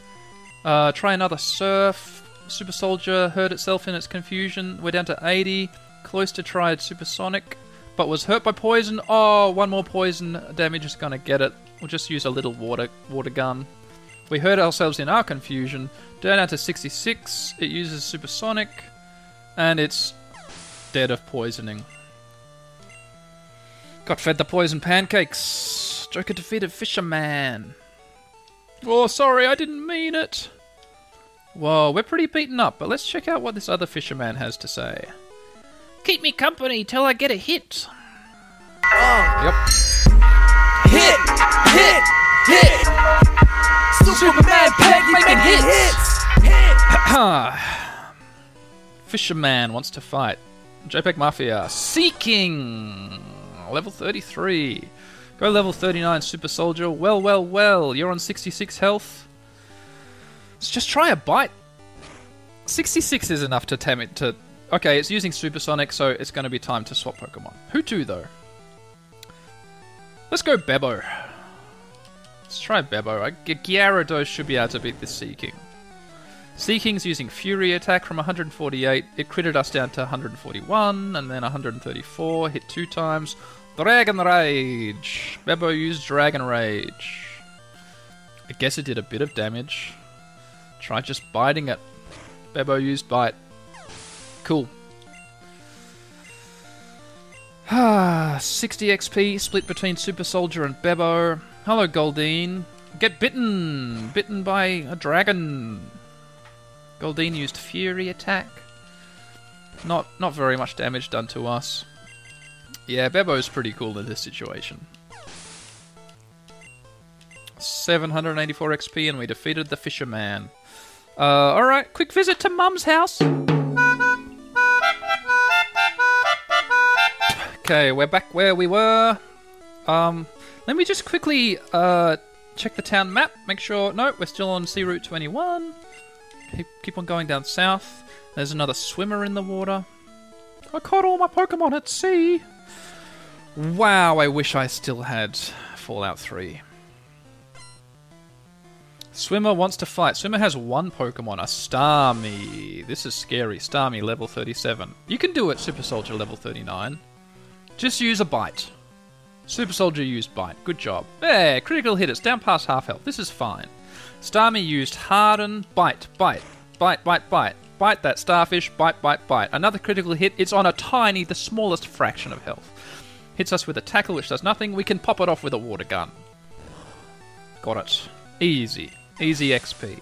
Uh, try another Surf. Super Soldier hurt itself in its confusion. We're down to 80. Cloyster tried Supersonic, but was hurt by poison. Oh, one more poison damage is gonna get it. We'll just use a little water water gun. We hurt ourselves in our confusion. Down out to 66. It uses Supersonic, and it's dead of poisoning. Got fed the poison pancakes. Joker defeated Fisherman. Oh, sorry, I didn't mean it. Whoa, we're pretty beaten up, but let's check out what this other fisherman has to say. Keep me company till I get a hit. Oh. Yep. Hit! Hit! Hit! Superman Peg making hits! Hit! Hit! Haha! Fisherman wants to fight. JPEG Mafia seeking level 33. Go level 39, Super Soldier. Well, well, well. You're on 66 health. Let's just try a bite. 66 is enough to tam it to. Okay, it's using Supersonic, so it's going to be time to swap Pokemon. Who to though? Let's go Bebo. Let's try Bebo. I, Gyarados should be able to beat the Seaking. Seaking's using Fury attack from 148. It critted us down to 141, and then 134. Hit two times. Dragon Rage. Bebo used Dragon Rage. I guess it did a bit of damage. Try just biting it. Bebo used bite. Cool. Ah, 60 XP split between Super Soldier and Bebo. Hello, Goldeen. Get bitten! Bitten by a dragon. Goldeen used Fury attack. Not not very much damage done to us. Yeah, Bebo's pretty cool in this situation. 784 XP and we defeated the Fisherman. Uh, alright, quick visit to Mum's house. Okay, we're back where we were. Um, let me just quickly uh, check the town map. Make sure. No, we're still on Sea Route 21. Keep, on going down south. There's another swimmer in the water. I caught all my Pokemon at sea. Wow, I wish I still had Fallout 3. Swimmer wants to fight. Swimmer has one Pokemon, a Starmie. This is scary. Starmie, level 37. You can do it, Super Soldier, level 39. Just use a bite. Super Soldier used bite. Good job. There, critical hit. It's down past half health. This is fine. Starmie used harden, bite, bite, bite, bite, bite. Bite that starfish, bite, bite, bite. Another critical hit. It's on a tiny, the smallest fraction of health. Hits us with a tackle, which does nothing. We can pop it off with a water gun. Got it. Easy. Easy XP.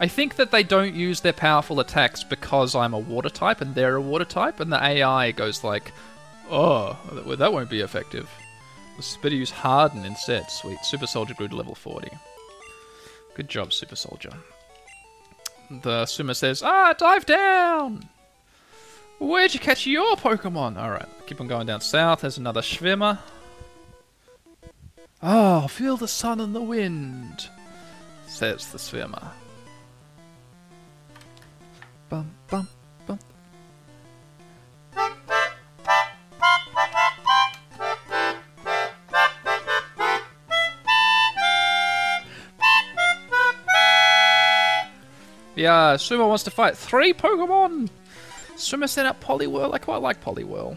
I think that they don't use their powerful attacks because I'm a water type and they're a water type, and the AI goes like, "Oh, that won't be effective." Let's better use Harden instead. Sweet. Super Soldier grew to level 40. Good job, Super Soldier. The swimmer says, "Ah, dive down." Where'd you catch your Pokemon? All right, keep on going down south. There's another Schwimmer. Oh, feel the sun and the wind, says the swimmer. Bum, bum, Yeah, Swimmer wants to fight three Pokemon! Swimmer sent out Poliwhirl. I quite like Poliwhirl.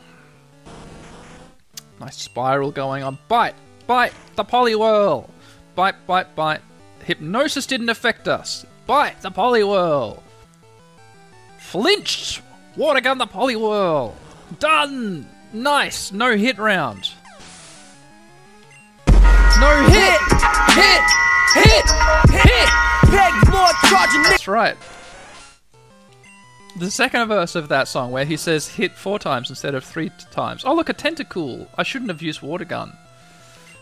Nice spiral going on. Bite! Bite! The Poliwhirl! Bite, bite, bite. Hypnosis didn't affect us. Bite! The Poliwhirl! Flinched! Water gun the Poliwhirl! Done! Nice! No hit round. No hit! Hit! Hit! Hit! Nick. That's right. The second verse of that song, where he says hit four times instead of three times. Oh, look, a Tentacool. I shouldn't have used water gun.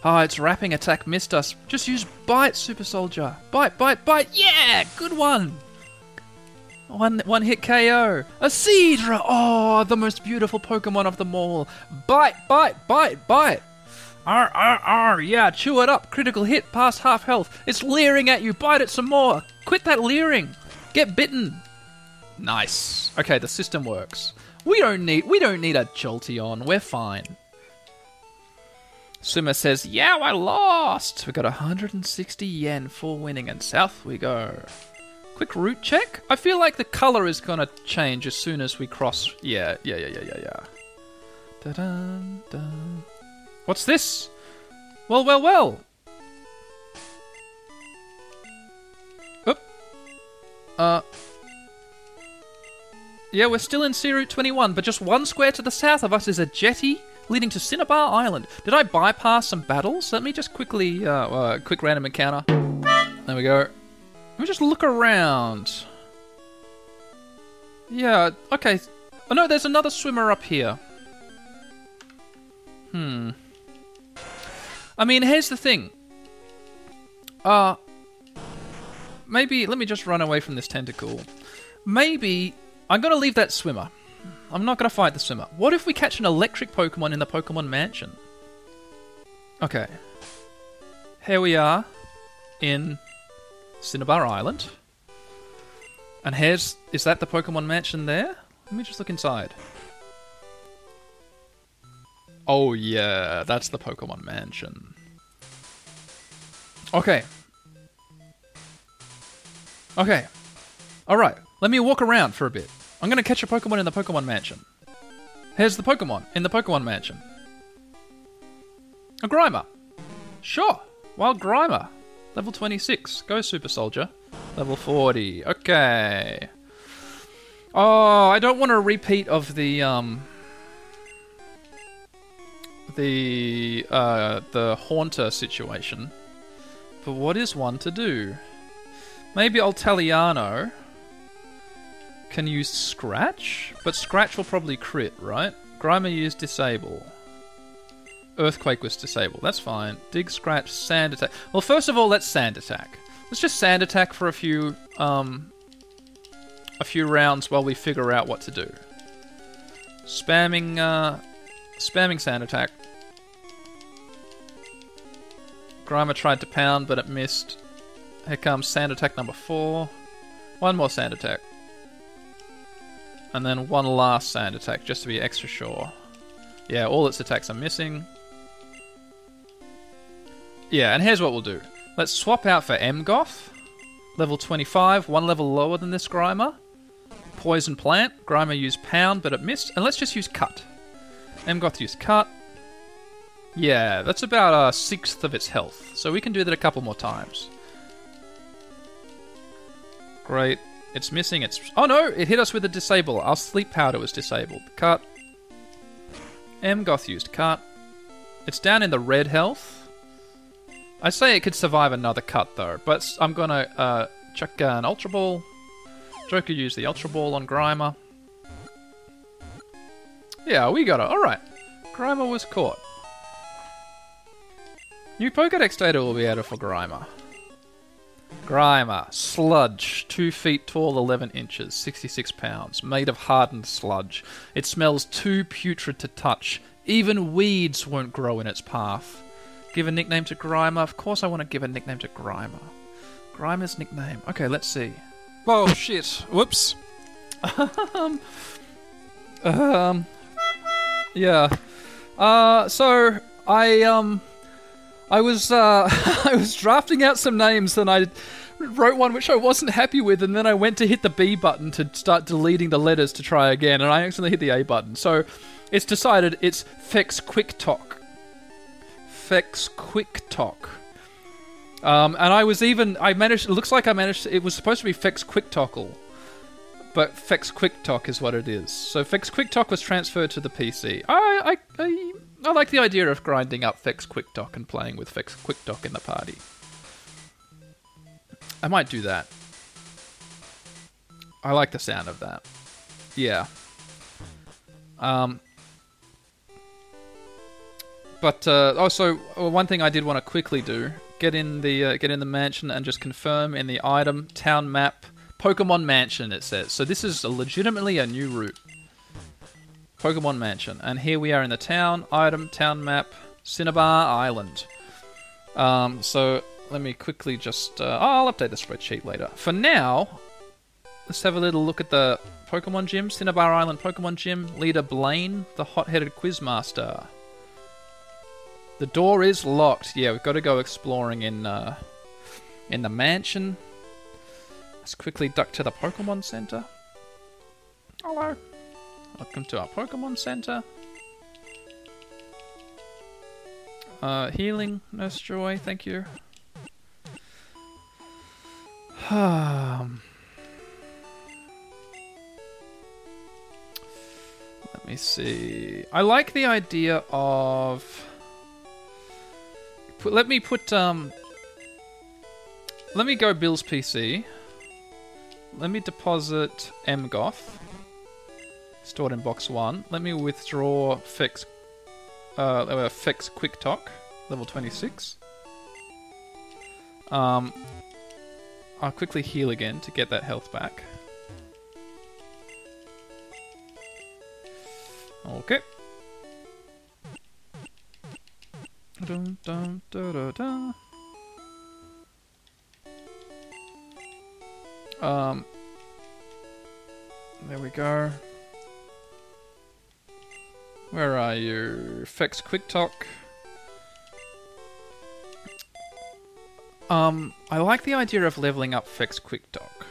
Ah, its wrapping attack missed us. Just use bite, Super Soldier. Bite, bite, bite. Yeah, good one. One, one hit KO. A Seadra. Oh, the most beautiful Pokemon of them all. Bite, bite, bite, bite. R, R, R. Yeah, chew it up. Critical hit, past half health. It's leering at you. Bite it some more. Quit that leering. Get bitten. Nice. Okay, the system works. We don't need we don't need a Jolteon. We're fine. Swimmer says, "Yeah, I lost. We got 160 yen for winning, and south we go." Quick route check. I feel like the color is gonna change as soon as we cross. Yeah, yeah, yeah, yeah, yeah, yeah. Da-dun, dun. What's this? Well, well, well. Oop. Uh. Yeah, we're still in Sea Route 21, but just one square to the south of us is a jetty leading to Cinnabar Island. Did I bypass some battles? Let me just quickly, uh, uh quick random encounter. There we go. Let me just look around. Yeah, okay. Oh no, there's another swimmer up here. Hmm. I mean, here's the thing. Uh, maybe, let me just run away from this Tentacool. Maybe, I'm gonna leave that swimmer. I'm not gonna fight the swimmer. What if we catch an electric Pokemon in the Pokemon Mansion? Okay. Here we are in Cinnabar Island. And here's. Is that the Pokemon Mansion there? Let me just look inside. Oh yeah, that's the Pokemon Mansion. Okay. Okay. Alright, let me walk around for a bit. I'm gonna catch a Pokemon in the Pokemon Mansion. Here's the Pokemon in the Pokemon Mansion. A Grimer. Sure. Wild Grimer. Level 26. Go Super Soldier. Level 40. Okay. Oh, I don't want a repeat of the um the uh the Haunter situation. But what is one to do? Maybe Altaliano can use Scratch, but Scratch will probably crit, right? Grimer used Disable. Earthquake was disabled. That's fine. Dig, Scratch, Sand Attack. Well, first of all, let's Sand Attack. Let's just Sand Attack for a few um a few rounds while we figure out what to do. Spamming uh spamming Sand Attack. Grimer tried to pound, but it missed. Here comes Sand Attack number four. One more Sand Attack. And then one last Sand Attack, just to be extra sure. Yeah, all its attacks are missing. Yeah, and here's what we'll do. Let's swap out for Emgoth. Level 25, one level lower than this Grimer. Poison Plant. Grimer used Pound, but it missed. And let's just use Cut. Emgoth used Cut. Yeah, that's about a sixth of its health. So we can do that a couple more times. Great. It's missing its... Oh no! It hit us with a disable. Our sleep powder was disabled. Cut. M Goth used cut. It's down in the red health. I say it could survive another cut though, but I'm gonna uh, chuck an Ultra Ball. Joker used the Ultra Ball on Grimer. Yeah, we got it. Alright. Grimer was caught. New Pokedex data will be added for Grimer. Grimer, sludge, 2 feet tall, 11 inches, 66 pounds, made of hardened sludge. It smells too putrid to touch. Even weeds won't grow in its path. Give a nickname to Grimer. Of course, I want to give a nickname to Grimer. Grimer's nickname. Okay, let's see. Oh shit! Whoops. um. Um. Yeah. Uh. So I um. I was uh, I was drafting out some names and I wrote one which I wasn't happy with and then I went to hit the B button to start deleting the letters to try again and I accidentally hit the A button. So it's decided it's Fex Quick Talk. Fex Quick Talk. Um, and I was even I managed it looks like I managed it was supposed to be Fex Quick Talkle. But Fex Quick Talk is what it is. So Fex Quick Talk was transferred to the PC. I, I, I I like the idea of grinding up Fex Quick Dock and playing with Fex Quick Dock in the party. I might do that. I like the sound of that. Yeah. Um. But uh, also, uh, one thing I did want to quickly do: get in the uh, get in the mansion and just confirm in the item town map Pokemon Mansion. It says so. This is legitimately a new route. Pokemon Mansion. And here we are in the town. Item, town map, Cinnabar Island. Um, so let me quickly just. Uh, oh, I'll update the spreadsheet later. For now, let's have a little look at the Pokemon Gym. Cinnabar Island Pokemon Gym. Leader Blaine, the hot headed Quizmaster. The door is locked. Yeah, we've got to go exploring in uh, in the mansion. Let's quickly duck to the Pokemon Center. Hello. Welcome to our Pokemon Center. Uh, healing, Nurse Joy, thank you. Um, let me see. I like the idea of. Put, let me put um. Let me go Bill's PC. Let me deposit Emgoth stored in box one. Let me withdraw fix, uh, uh fix quick talk, level 26. Um, I'll quickly heal again to get that health back. Okay. Dun, dun, da, da, da. Um, there we go. Where are you? Fix Quick Talk. Um, I like the idea of leveling up Fix Quick Talk.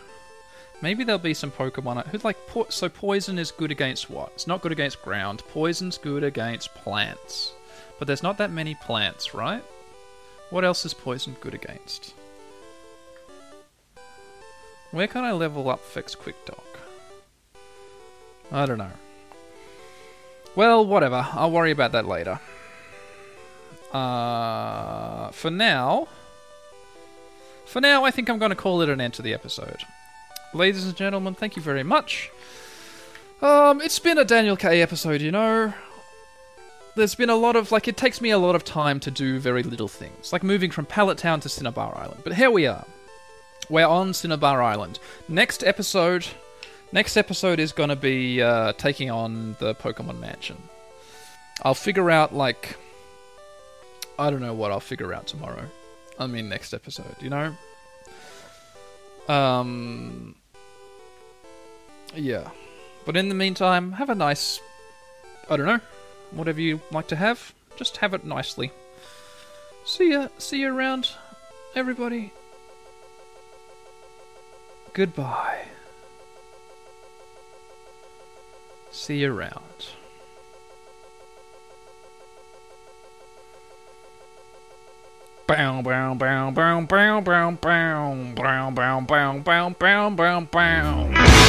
Maybe there'll be some Pokemon who like po- so poison is good against what? It's not good against ground. Poison's good against plants. But there's not that many plants, right? What else is poison good against? Where can I level up Fix Quick Talk? I don't know. Well, whatever. I'll worry about that later. Uh, for now, for now, I think I'm going to call it an end to the episode. Ladies and gentlemen, thank you very much. Um, it's been a Daniel K episode, you know. There's been a lot of like it takes me a lot of time to do very little things, like moving from Pallet Town to Cinnabar Island. But here we are. We're on Cinnabar Island. Next episode, next episode is going to be uh, taking on the Pokemon Mansion. I'll figure out like I don't know what I'll figure out tomorrow. I mean next episode, you know. Um yeah. But in the meantime, have a nice I don't know, whatever you like to have, just have it nicely. See ya, see you around everybody. Goodbye. See you around. Bow bow bow bow bow bow bow bow bow bow bow bow bow bow